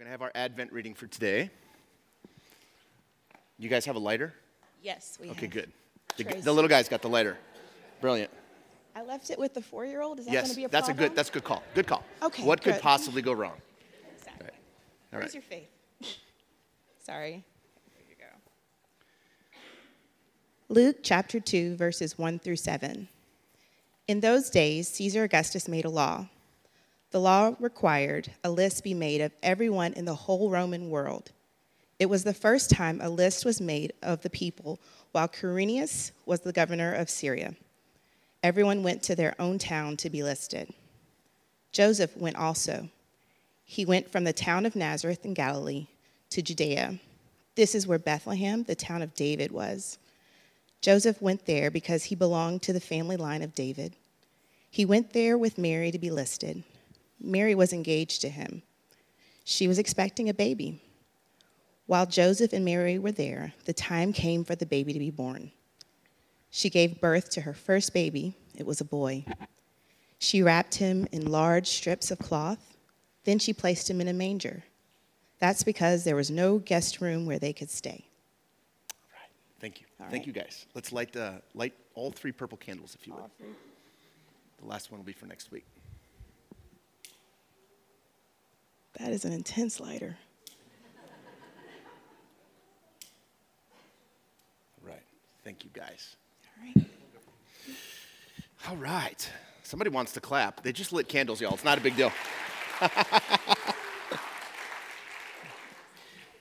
We're going to have our Advent reading for today. You guys have a lighter? Yes, we Okay, have. good. The, Tracy. the little guy's got the lighter. Brilliant. I left it with the four-year-old. Is that going Yes, to be a that's a problem? good. That's a good call. Good call. Okay, What could good. possibly go wrong? Exactly. All Where's your faith? Sorry. There you go. Luke chapter 2, verses 1 through 7. In those days, Caesar Augustus made a law. The law required a list be made of everyone in the whole Roman world. It was the first time a list was made of the people while Quirinius was the governor of Syria. Everyone went to their own town to be listed. Joseph went also. He went from the town of Nazareth in Galilee to Judea. This is where Bethlehem, the town of David, was. Joseph went there because he belonged to the family line of David. He went there with Mary to be listed. Mary was engaged to him. She was expecting a baby. While Joseph and Mary were there, the time came for the baby to be born. She gave birth to her first baby. It was a boy. She wrapped him in large strips of cloth. Then she placed him in a manger. That's because there was no guest room where they could stay. All right. Thank you. All Thank right. you, guys. Let's light uh, light all three purple candles, if you would. The last one will be for next week. That is an intense lighter. All right. Thank you, guys. All right. All right. Somebody wants to clap. They just lit candles, y'all. It's not a big deal. Oh,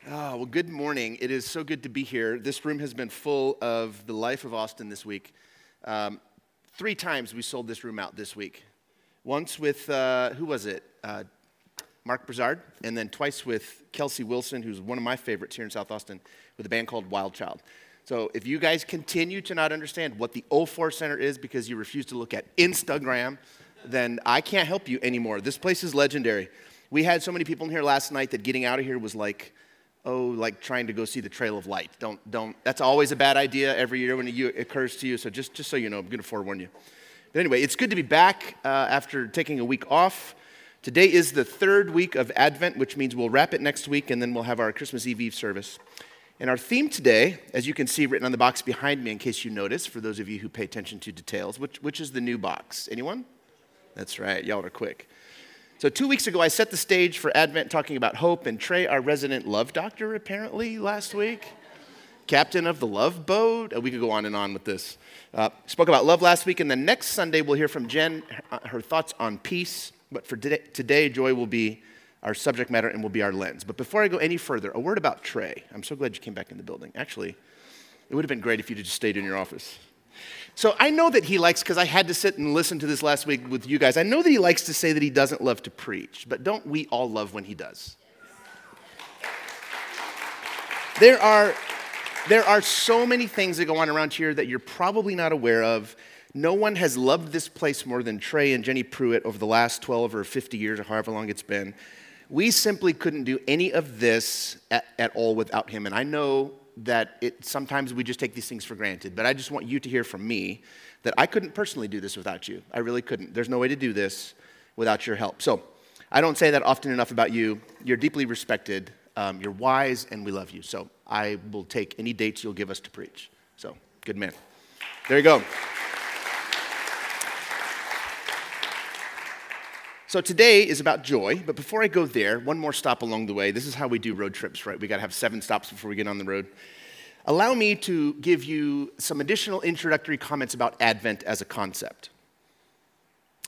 well, good morning. It is so good to be here. This room has been full of the life of Austin this week. Um, three times we sold this room out this week. Once with, uh, who was it? Uh, Marc Broussard, and then twice with Kelsey Wilson, who's one of my favorites here in South Austin, with a band called Wild Child. So if you guys continue to not understand what the O4 Center is because you refuse to look at Instagram, then I can't help you anymore. This place is legendary. We had so many people in here last night that getting out of here was like, oh, like trying to go see the Trail of Light. Don't, don't. That's always a bad idea every year when it occurs to you. So just, just so you know, I'm going to forewarn you. But anyway, it's good to be back uh, after taking a week off. Today is the third week of Advent, which means we'll wrap it next week and then we'll have our Christmas Eve Eve service. And our theme today, as you can see written on the box behind me, in case you notice, for those of you who pay attention to details, which, which is the new box? Anyone? That's right, y'all are quick. So, two weeks ago, I set the stage for Advent talking about hope, and Trey, our resident love doctor, apparently last week, captain of the love boat. We could go on and on with this. Uh, spoke about love last week, and then next Sunday, we'll hear from Jen, her thoughts on peace. But for today, today, joy will be our subject matter and will be our lens. But before I go any further, a word about Trey. I'm so glad you came back in the building. Actually, it would have been great if you'd just stayed in your office. So I know that he likes, because I had to sit and listen to this last week with you guys, I know that he likes to say that he doesn't love to preach, but don't we all love when he does? There are, there are so many things that go on around here that you're probably not aware of. No one has loved this place more than Trey and Jenny Pruitt over the last 12 or 50 years, or however long it's been. We simply couldn't do any of this at, at all without him. And I know that it, sometimes we just take these things for granted, but I just want you to hear from me that I couldn't personally do this without you. I really couldn't. There's no way to do this without your help. So I don't say that often enough about you. You're deeply respected, um, you're wise, and we love you. So I will take any dates you'll give us to preach. So, good man. There you go. So today is about joy, but before I go there, one more stop along the way. This is how we do road trips, right? We got to have seven stops before we get on the road. Allow me to give you some additional introductory comments about Advent as a concept.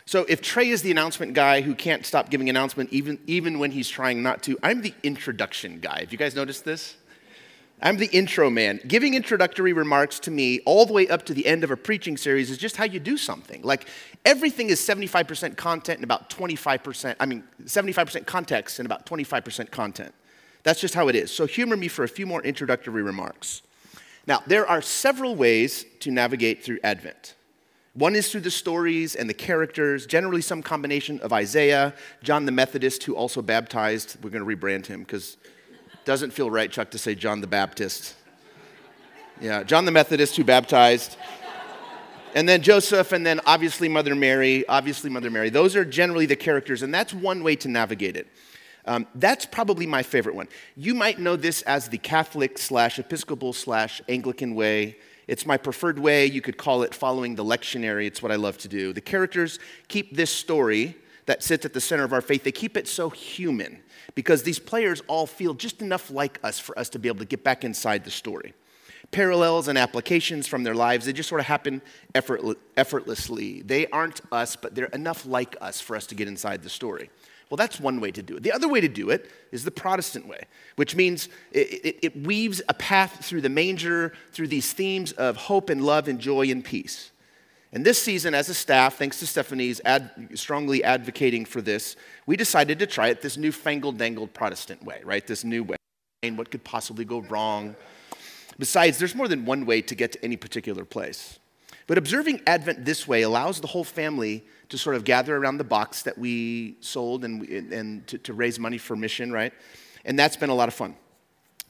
So if Trey is the announcement guy who can't stop giving announcement even, even when he's trying not to, I'm the introduction guy. Have you guys noticed this? I'm the intro man. Giving introductory remarks to me all the way up to the end of a preaching series is just how you do something. Like everything is 75% content and about 25%, I mean, 75% context and about 25% content. That's just how it is. So humor me for a few more introductory remarks. Now, there are several ways to navigate through Advent. One is through the stories and the characters, generally some combination of Isaiah, John the Methodist, who also baptized. We're going to rebrand him because it doesn't feel right, Chuck, to say John the Baptist. Yeah, John the Methodist who baptized. And then Joseph, and then obviously Mother Mary, obviously Mother Mary. Those are generally the characters, and that's one way to navigate it. Um, that's probably my favorite one. You might know this as the Catholic slash Episcopal slash Anglican way. It's my preferred way. You could call it following the lectionary. It's what I love to do. The characters keep this story that sits at the center of our faith, they keep it so human because these players all feel just enough like us for us to be able to get back inside the story. Parallels and applications from their lives, they just sort of happen effortlessly. They aren't us, but they're enough like us for us to get inside the story. Well, that's one way to do it. The other way to do it is the Protestant way, which means it, it, it, weaves a path through the manger, through these themes of hope and love and joy and peace. And this season, as a staff, thanks to Stephanie's ad, strongly advocating for this, we decided to try it this newfangled, dangled Protestant way, right? This new way. And what could possibly go wrong? Besides, there's more than one way to get to any particular place. But observing Advent this way allows the whole family to sort of gather around the box that we sold and, and to, to raise money for mission, right? And that's been a lot of fun.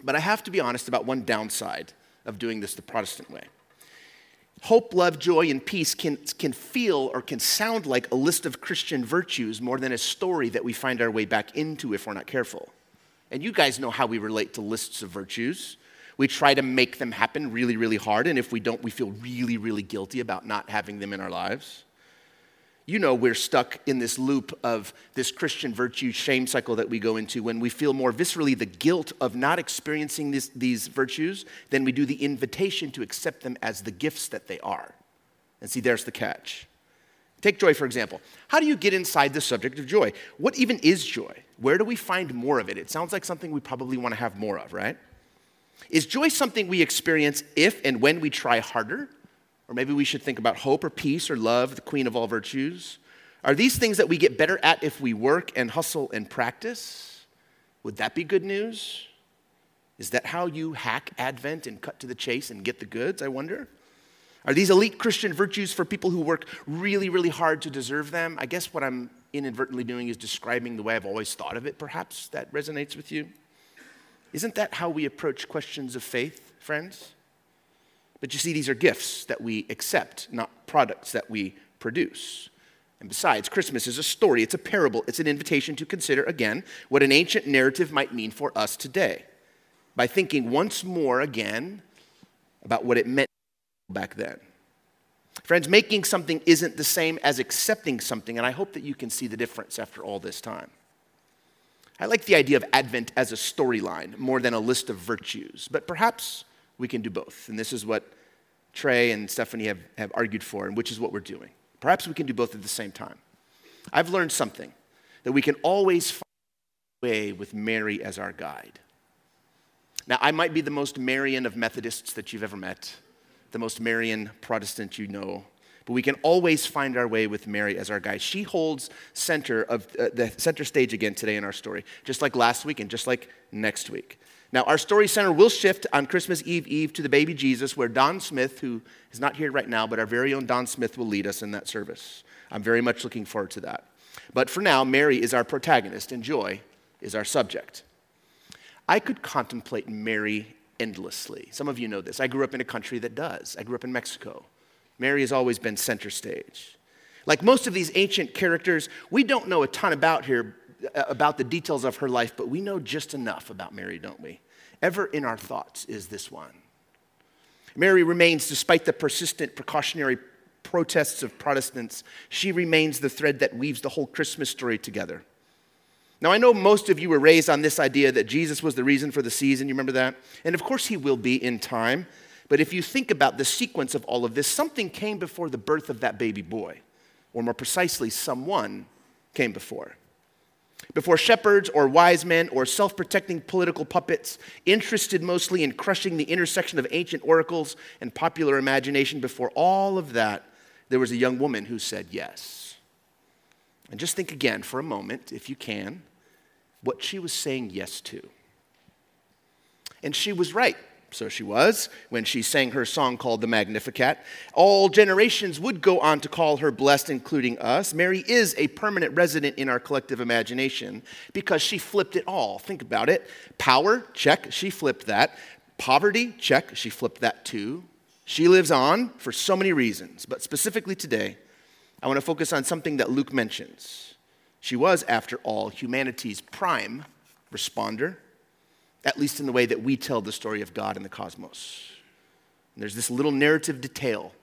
But I have to be honest about one downside of doing this the Protestant way hope, love, joy, and peace can, can feel or can sound like a list of Christian virtues more than a story that we find our way back into if we're not careful. And you guys know how we relate to lists of virtues. We try to make them happen really, really hard, and if we don't, we feel really, really guilty about not having them in our lives you know we're stuck in this loop of this Christian virtue shame cycle that we go into when we feel more viscerally the guilt of not experiencing this, these virtues than we do the invitation to accept them as the gifts that they are. And see, there's the catch. Take joy, for example. How do you get inside the subject of joy? What even is joy? Where do we find more of it? It sounds like something we probably want to have more of, right? Is joy something we experience if and when we try harder? Or maybe we should think about hope or peace or love, the queen of all virtues. Are these things that we get better at if we work and hustle and practice? Would that be good news? Is that how you hack Advent and cut to the chase and get the goods, I wonder? Are these elite Christian virtues for people who work really, really hard to deserve them? I guess what I'm inadvertently doing is describing the way I've always thought of it, perhaps that resonates with you. Isn't that how we approach questions of faith, friends? But you see, these are gifts that we accept, not products that we produce. And besides, Christmas is a story, it's a parable, it's an invitation to consider again what an ancient narrative might mean for us today by thinking once more again about what it meant back then. Friends, making something isn't the same as accepting something, and I hope that you can see the difference after all this time. I like the idea of Advent as a storyline more than a list of virtues, but perhaps we can do both. And this is what Trey and Stephanie have, have argued for, and which is what we're doing. Perhaps we can do both at the same time. I've learned something that we can always find a way with Mary as our guide. Now, I might be the most Marian of Methodists that you've ever met, the most Marian Protestant you know, but we can always find our way with Mary as our guide. She holds center of uh, the center stage again today in our story, just like last week and just like next week. Now, our story center will shift on Christmas Eve Eve to the baby Jesus, where Don Smith, who is not here right now, but our very own Don Smith will lead us in that service. I'm very much looking forward to that. But for now, Mary is our protagonist and joy is our subject. I could contemplate Mary endlessly. Some of you know this. I grew up in a country that does. I grew up in Mexico. Mary has always been center stage. Like most of these ancient characters, we don't know a ton about here, uh, about the details of her life, but we know just enough about Mary, don't we? Ever in our thoughts is this one. Mary remains, despite the persistent precautionary protests of Protestants, she remains the thread that weaves the whole Christmas story together. Now, I know most of you were raised on this idea that Jesus was the reason for the season. You remember that? And of course, he will be in time. But if you think about the sequence of all of this, something came before the birth of that baby boy. Or more precisely, someone came before before shepherds or wise men or self protecting political puppets, interested mostly in crushing the intersection of ancient oracles and popular imagination, before all of that, there was a young woman who said yes. And just think again for a moment, if you can, what she was saying yes to. And she was right. So she was when she sang her song called the Magnificat. All generations would go on to call her blessed, including us. Mary is a permanent resident in our collective imagination because she flipped it all. Think about it. Power, check, she flipped that. Poverty, check, she flipped that too. She lives on for so many reasons, but specifically today, I want to focus on something that Luke mentions She was, after all, humanity's prime responder, at least in the way that we tell the story of God and the cosmos. And there's this little narrative detail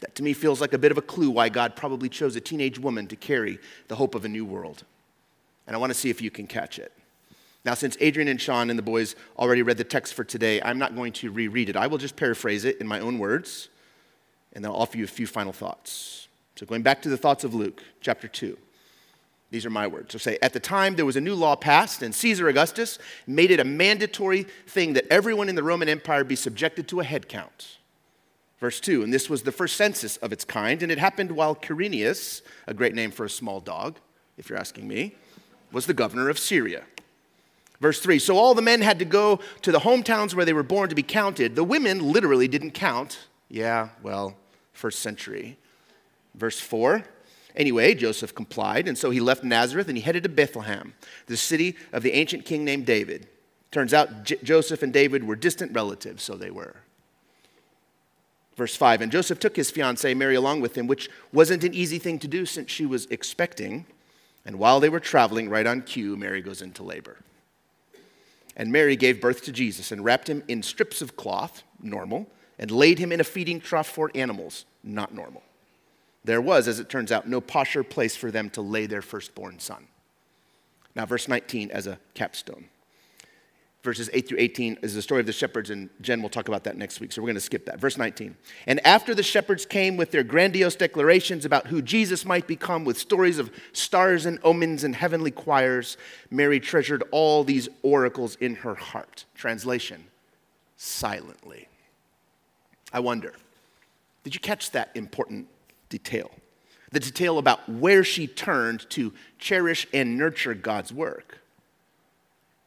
that to me feels like a bit of a clue why God probably chose a teenage woman to carry the hope of a new world. And I want to see if you can catch it. Now, since Adrian and Sean and the boys already read the text for today, I'm not going to reread it. I will just paraphrase it in my own words, and then I'll offer you a few final thoughts. So, going back to the thoughts of Luke, chapter 2. These are my words. So say, at the time there was a new law passed, and Caesar Augustus made it a mandatory thing that everyone in the Roman Empire be subjected to a head count. Verse 2, and this was the first census of its kind, and it happened while Quirinius, a great name for a small dog, if you're asking me, was the governor of Syria. Verse 3, so all the men had to go to the hometowns where they were born to be counted. The women literally didn't count. Yeah, well, first century. Verse 4, Anyway, Joseph complied, and so he left Nazareth and he headed to Bethlehem, the city of the ancient king named David. Turns out J- Joseph and David were distant relatives, so they were. Verse 5 And Joseph took his fiancee Mary along with him, which wasn't an easy thing to do since she was expecting. And while they were traveling, right on cue, Mary goes into labor. And Mary gave birth to Jesus and wrapped him in strips of cloth, normal, and laid him in a feeding trough for animals, not normal. There was, as it turns out, no posher place for them to lay their firstborn son. Now, verse 19 as a capstone. Verses 8 through 18 is the story of the shepherds, and Jen will talk about that next week, so we're going to skip that. Verse 19. And after the shepherds came with their grandiose declarations about who Jesus might become, with stories of stars and omens and heavenly choirs, Mary treasured all these oracles in her heart. Translation silently. I wonder, did you catch that important detail. The detail about where she turned to cherish and nurture God's work.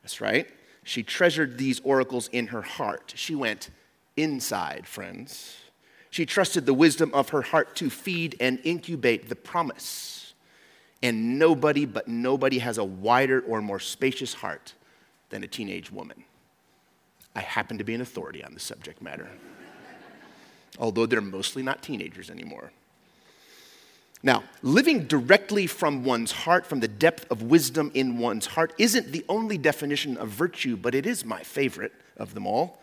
That's right. She treasured these oracles in her heart. She went inside, friends. She trusted the wisdom of her heart to feed and incubate the promise. And nobody but nobody has a wider or more spacious heart than a teenage woman. I happen to be an authority on the subject matter, although they're mostly not teenagers anymore. Now, living directly from one's heart, from the depth of wisdom in one's heart, isn't the only definition of virtue, but it is my favorite of them all.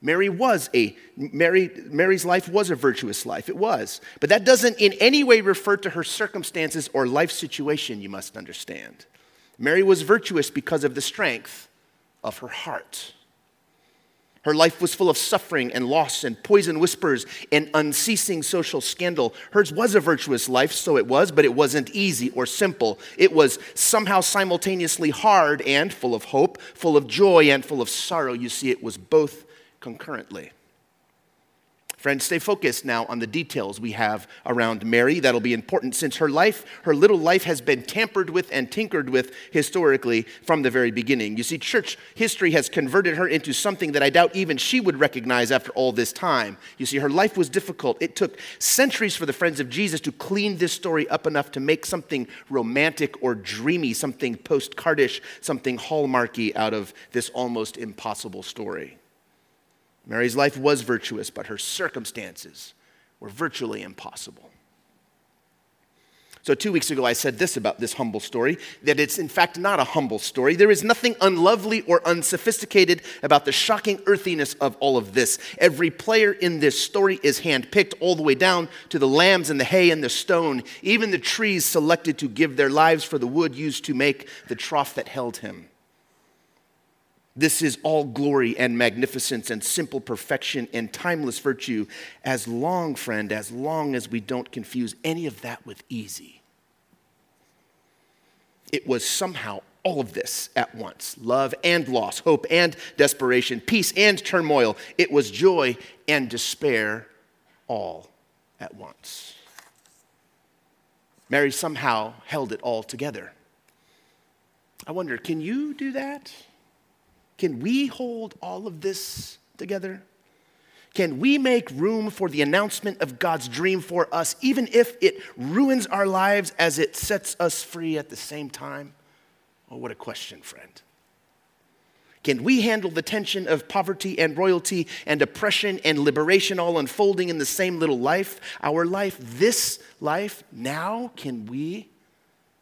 Mary was a Mary Mary's life was a virtuous life. It was. But that doesn't in any way refer to her circumstances or life situation, you must understand. Mary was virtuous because of the strength of her heart. Her life was full of suffering and loss and poison whispers and unceasing social scandal. Hers was a virtuous life, so it was, but it wasn't easy or simple. It was somehow simultaneously hard and full of hope, full of joy and full of sorrow. You see, it was both concurrently. Friends, stay focused now on the details we have around Mary. That'll be important since her life, her little life, has been tampered with and tinkered with historically from the very beginning. You see, church history has converted her into something that I doubt even she would recognize after all this time. You see, her life was difficult. It took centuries for the friends of Jesus to clean this story up enough to make something romantic or dreamy, something postcardish, something hallmarky out of this almost impossible story. Mary's life was virtuous, but her circumstances were virtually impossible. So, two weeks ago, I said this about this humble story that it's in fact not a humble story. There is nothing unlovely or unsophisticated about the shocking earthiness of all of this. Every player in this story is handpicked all the way down to the lambs and the hay and the stone, even the trees selected to give their lives for the wood used to make the trough that held him. This is all glory and magnificence and simple perfection and timeless virtue, as long, friend, as long as we don't confuse any of that with easy. It was somehow all of this at once love and loss, hope and desperation, peace and turmoil. It was joy and despair all at once. Mary somehow held it all together. I wonder, can you do that? Can we hold all of this together? Can we make room for the announcement of God's dream for us, even if it ruins our lives as it sets us free at the same time? Oh, what a question, friend. Can we handle the tension of poverty and royalty and oppression and liberation all unfolding in the same little life? Our life, this life, now, can we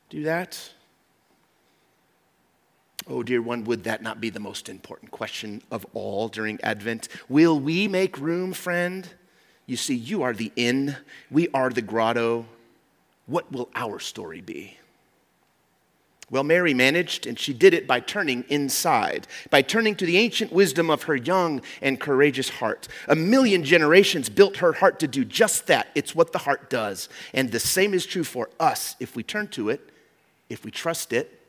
do that? Oh, dear one, would that not be the most important question of all during Advent? Will we make room, friend? You see, you are the inn, we are the grotto. What will our story be? Well, Mary managed, and she did it by turning inside, by turning to the ancient wisdom of her young and courageous heart. A million generations built her heart to do just that. It's what the heart does. And the same is true for us if we turn to it, if we trust it,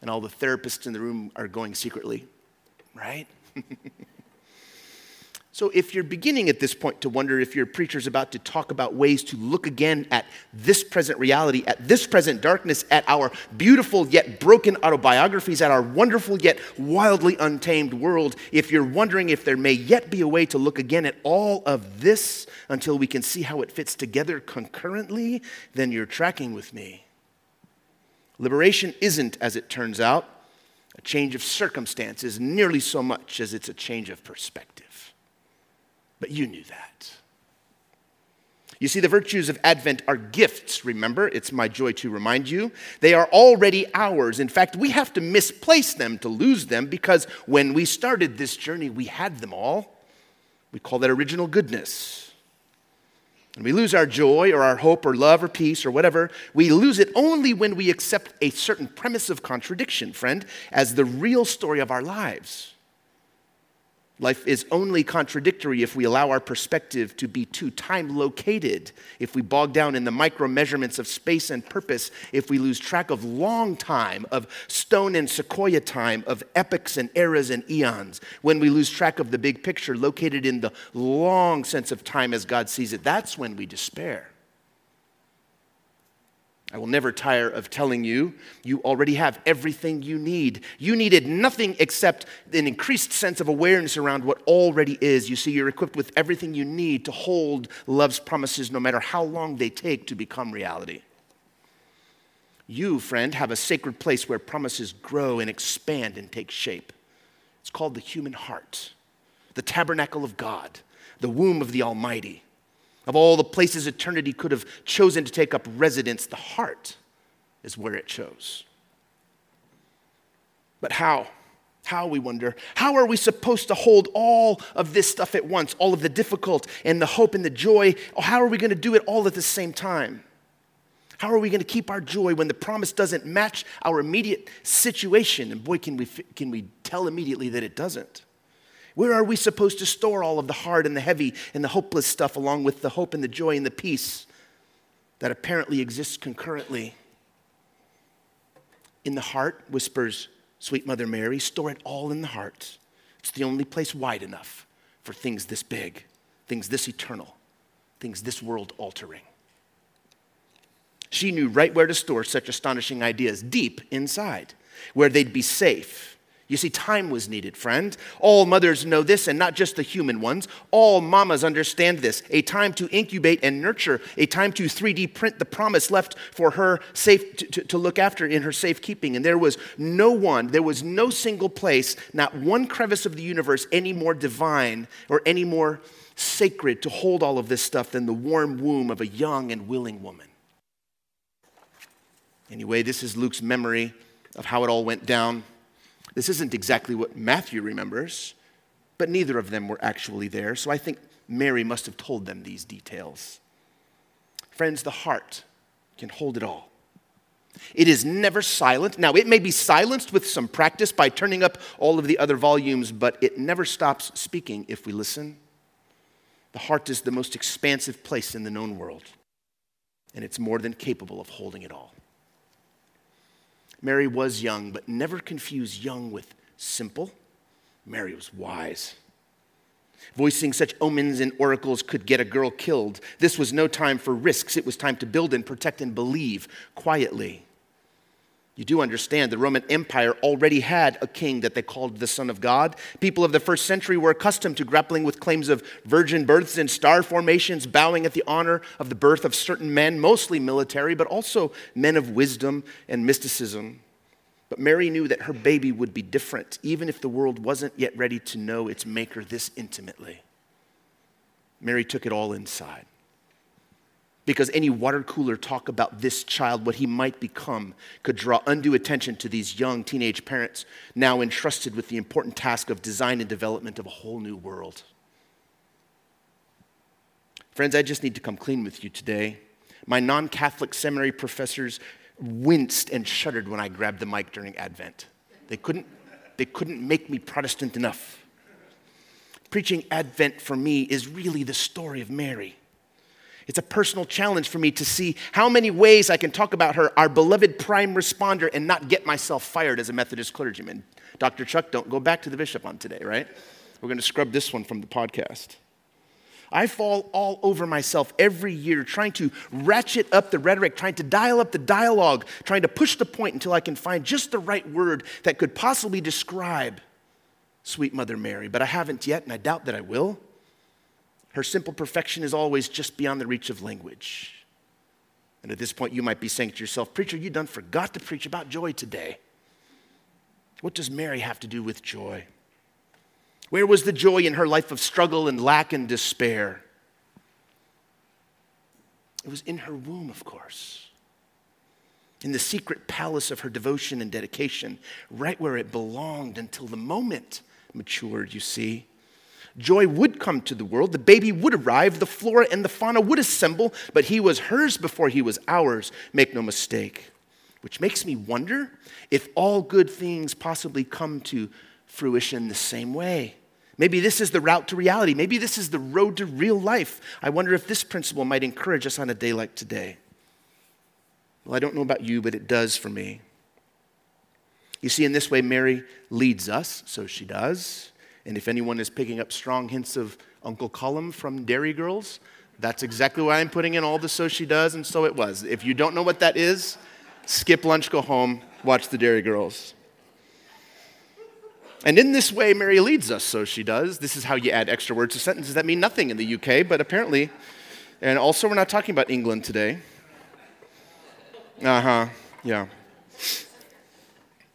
and all the therapists in the room are going secretly, right? so, if you're beginning at this point to wonder if your preacher's about to talk about ways to look again at this present reality, at this present darkness, at our beautiful yet broken autobiographies, at our wonderful yet wildly untamed world, if you're wondering if there may yet be a way to look again at all of this until we can see how it fits together concurrently, then you're tracking with me. Liberation isn't, as it turns out, a change of circumstances nearly so much as it's a change of perspective. But you knew that. You see, the virtues of Advent are gifts, remember? It's my joy to remind you. They are already ours. In fact, we have to misplace them to lose them because when we started this journey, we had them all. We call that original goodness. And we lose our joy or our hope or love or peace or whatever, we lose it only when we accept a certain premise of contradiction, friend, as the real story of our lives. Life is only contradictory if we allow our perspective to be too time located, if we bog down in the micro measurements of space and purpose, if we lose track of long time, of stone and sequoia time, of epochs and eras and eons, when we lose track of the big picture located in the long sense of time as God sees it, that's when we despair. I will never tire of telling you, you already have everything you need. You needed nothing except an increased sense of awareness around what already is. You see, you're equipped with everything you need to hold love's promises, no matter how long they take to become reality. You, friend, have a sacred place where promises grow and expand and take shape. It's called the human heart, the tabernacle of God, the womb of the Almighty. Of all the places eternity could have chosen to take up residence, the heart is where it chose. But how? How, we wonder, how are we supposed to hold all of this stuff at once, all of the difficult and the hope and the joy? How are we going to do it all at the same time? How are we going to keep our joy when the promise doesn't match our immediate situation? And boy, can we, can we tell immediately that it doesn't. Where are we supposed to store all of the hard and the heavy and the hopeless stuff, along with the hope and the joy and the peace that apparently exists concurrently? In the heart, whispers sweet Mother Mary, store it all in the heart. It's the only place wide enough for things this big, things this eternal, things this world altering. She knew right where to store such astonishing ideas, deep inside, where they'd be safe you see, time was needed, friend. All mothers know this, and not just the human ones. All mamas understand this. A time to incubate and nurture, a time to 3D print the promise left for her safe to, to, to look after in her safekeeping. And there was no one, there was no single place, not one crevice of the universe any more divine or any more sacred to hold all of this stuff than the warm womb of a young and willing woman. Anyway, this is Luke's memory of how it all went down. This isn't exactly what Matthew remembers, but neither of them were actually there, so I think Mary must have told them these details. Friends, the heart can hold it all. It is never silent. Now, it may be silenced with some practice by turning up all of the other volumes, but it never stops speaking if we listen. The heart is the most expansive place in the known world, and it's more than capable of holding it all. Mary was young, but never confuse young with simple. Mary was wise. Voicing such omens and oracles could get a girl killed. This was no time for risks. It was time to build and protect and believe quietly. You do understand the Roman Empire already had a king that they called the Son of God. People of the first century were accustomed to grappling with claims of virgin births and star formations, bowing at the honor of the birth of certain men, mostly military, but also men of wisdom and mysticism. But Mary knew that her baby would be different, even if the world wasn't yet ready to know its maker this intimately. Mary took it all inside. Because any water cooler talk about this child, what he might become, could draw undue attention to these young teenage parents now entrusted with the important task of design and development of a whole new world. Friends, I just need to come clean with you today. My non Catholic seminary professors winced and shuddered when I grabbed the mic during Advent. They couldn't, they couldn't make me Protestant enough. Preaching Advent for me is really the story of Mary. It's a personal challenge for me to see how many ways I can talk about her, our beloved prime responder, and not get myself fired as a Methodist clergyman. Dr. Chuck, don't go back to the bishop on today, right? We're going to scrub this one from the podcast. I fall all over myself every year trying to ratchet up the rhetoric, trying to dial up the dialogue, trying to push the point until I can find just the right word that could possibly describe sweet Mother Mary. But I haven't yet, and I doubt that I will. Her simple perfection is always just beyond the reach of language. And at this point, you might be saying to yourself, Preacher, you done forgot to preach about joy today. What does Mary have to do with joy? Where was the joy in her life of struggle and lack and despair? It was in her womb, of course. In the secret palace of her devotion and dedication, right where it belonged until the moment matured, you see. Joy would come to the world, the baby would arrive, the flora and the fauna would assemble, but he was hers before he was ours, make no mistake. Which makes me wonder if all good things possibly come to fruition the same way. Maybe this is the route to reality. Maybe this is the road to real life. I wonder if this principle might encourage us on a day like today. Well, I don't know about you, but it does for me. You see, in this way, Mary leads us, so she does. And if anyone is picking up strong hints of Uncle Colm from Derry Girls, that's exactly why I'm putting in all the so she does and so it was. If you don't know what that is, skip lunch, go home, watch the Derry Girls. And in this way, Mary leads us, so she does. This is how you add extra words to sentences that mean nothing in the UK, but apparently, and also we're not talking about England today. Uh huh, yeah.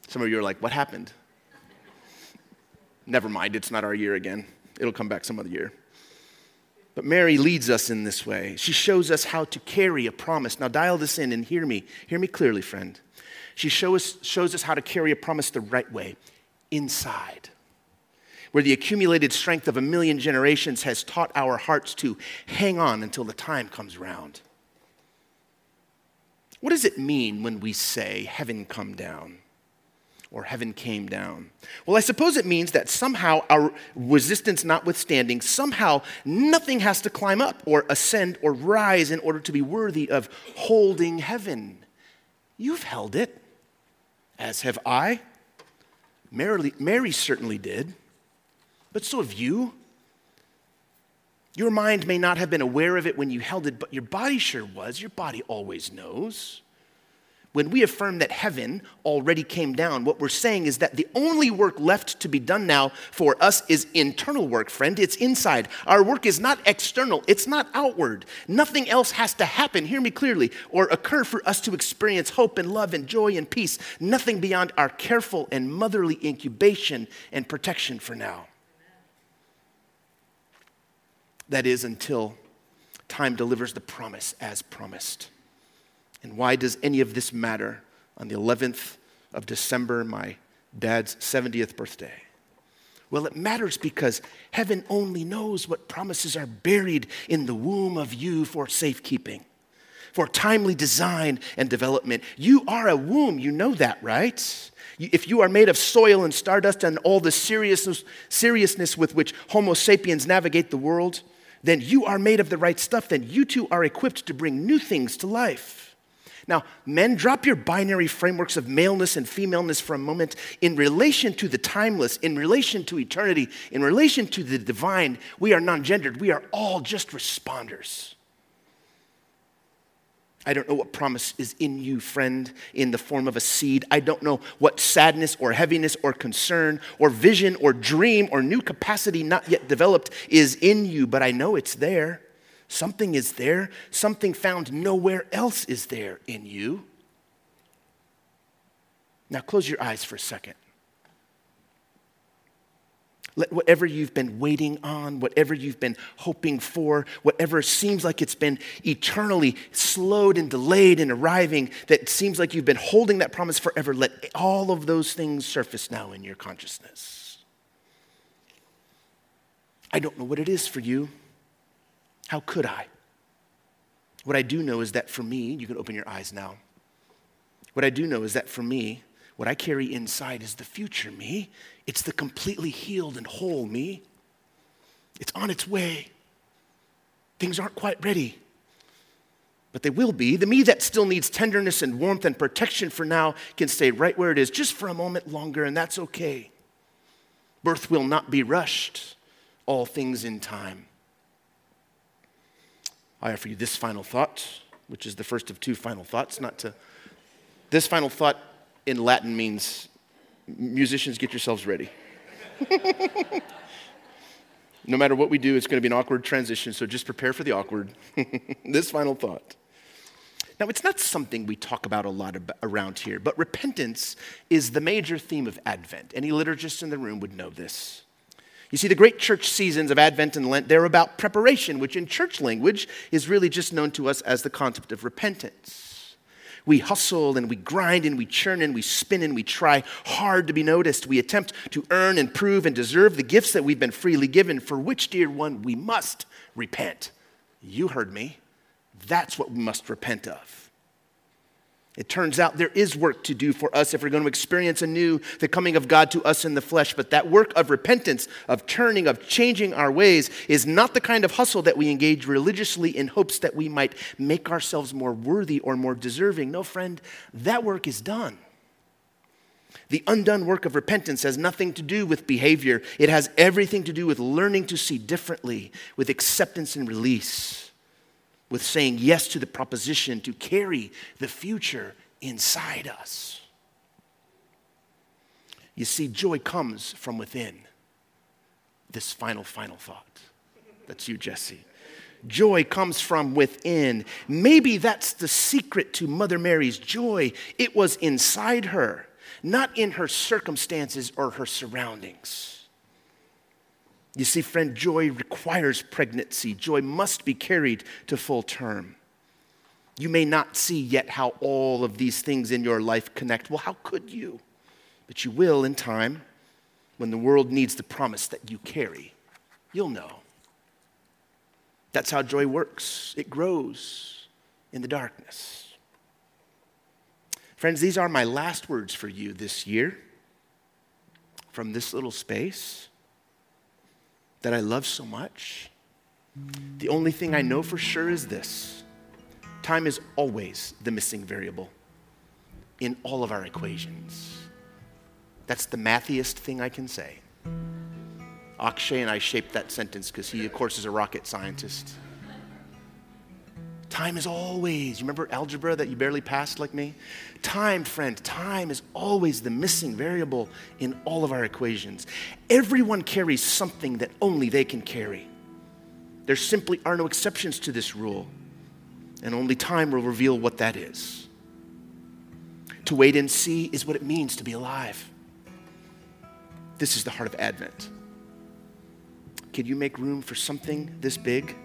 Some of you are like, what happened? Never mind, it's not our year again. It'll come back some other year. But Mary leads us in this way. She shows us how to carry a promise. Now, dial this in and hear me. Hear me clearly, friend. She show us, shows us how to carry a promise the right way, inside, where the accumulated strength of a million generations has taught our hearts to hang on until the time comes round. What does it mean when we say, Heaven come down? Or heaven came down? Well, I suppose it means that somehow, our resistance notwithstanding, somehow nothing has to climb up or ascend or rise in order to be worthy of holding heaven. You've held it, as have I. Mary, Mary certainly did, but so have you. Your mind may not have been aware of it when you held it, but your body sure was. Your body always knows. When we affirm that heaven already came down, what we're saying is that the only work left to be done now for us is internal work, friend. It's inside. Our work is not external, it's not outward. Nothing else has to happen, hear me clearly, or occur for us to experience hope and love and joy and peace. Nothing beyond our careful and motherly incubation and protection for now. That is until time delivers the promise as promised. And why does any of this matter on the 11th of December, my dad's 70th birthday? Well, it matters because heaven only knows what promises are buried in the womb of you for safekeeping, for timely design and development. You are a womb, you know that, right? If you are made of soil and stardust and all the seriousness, seriousness with which Homo sapiens navigate the world, then you are made of the right stuff, then you too are equipped to bring new things to life. Now, men, drop your binary frameworks of maleness and femaleness for a moment. In relation to the timeless, in relation to eternity, in relation to the divine, we are non gendered. We are all just responders. I don't know what promise is in you, friend, in the form of a seed. I don't know what sadness or heaviness or concern or vision or dream or new capacity not yet developed is in you, but I know it's there. Something is there, something found nowhere else is there in you. Now, close your eyes for a second. Let whatever you've been waiting on, whatever you've been hoping for, whatever seems like it's been eternally slowed and delayed in arriving, that seems like you've been holding that promise forever, let all of those things surface now in your consciousness. I don't know what it is for you. How could I? What I do know is that for me, you can open your eyes now. What I do know is that for me, what I carry inside is the future me. It's the completely healed and whole me. It's on its way. Things aren't quite ready, but they will be. The me that still needs tenderness and warmth and protection for now can stay right where it is just for a moment longer, and that's okay. Birth will not be rushed, all things in time. I offer you this final thought, which is the first of two final thoughts, not to. This final thought in Latin means musicians, get yourselves ready. no matter what we do, it's going to be an awkward transition, so just prepare for the awkward. this final thought. Now, it's not something we talk about a lot around here, but repentance is the major theme of Advent. Any liturgists in the room would know this. You see, the great church seasons of Advent and Lent, they're about preparation, which in church language is really just known to us as the concept of repentance. We hustle and we grind and we churn and we spin and we try hard to be noticed. We attempt to earn and prove and deserve the gifts that we've been freely given, for which, dear one, we must repent. You heard me. That's what we must repent of. It turns out there is work to do for us if we're going to experience anew the coming of God to us in the flesh. But that work of repentance, of turning, of changing our ways, is not the kind of hustle that we engage religiously in hopes that we might make ourselves more worthy or more deserving. No, friend, that work is done. The undone work of repentance has nothing to do with behavior, it has everything to do with learning to see differently, with acceptance and release with saying yes to the proposition to carry the future inside us. You see, joy comes from within. This final, final thought. That's you, Jesse. Joy comes from within. Maybe that's the secret to Mother Mary's joy. It was inside her, not in her circumstances or her surroundings. You see, friend, joy requires pregnancy. Joy must be carried to full term. You may not see yet how all of these things in your life connect. Well, how could you? But you will in time when the world needs the promise that you carry. You'll know. That's how joy works, it grows in the darkness. Friends, these are my last words for you this year from this little space that I love so much. The only thing I know for sure is this time is always the missing variable in all of our equations. That's the mathiest thing I can say. Akshay and I shaped that sentence because he, of course, is a rocket scientist. Time is always, you remember algebra that you barely passed like me? Time, friend, time is always the missing variable in all of our equations. Everyone carries something that only they can carry. There simply are no exceptions to this rule, and only time will reveal what that is. To wait and see is what it means to be alive. This is the heart of Advent. Can you make room for something this big?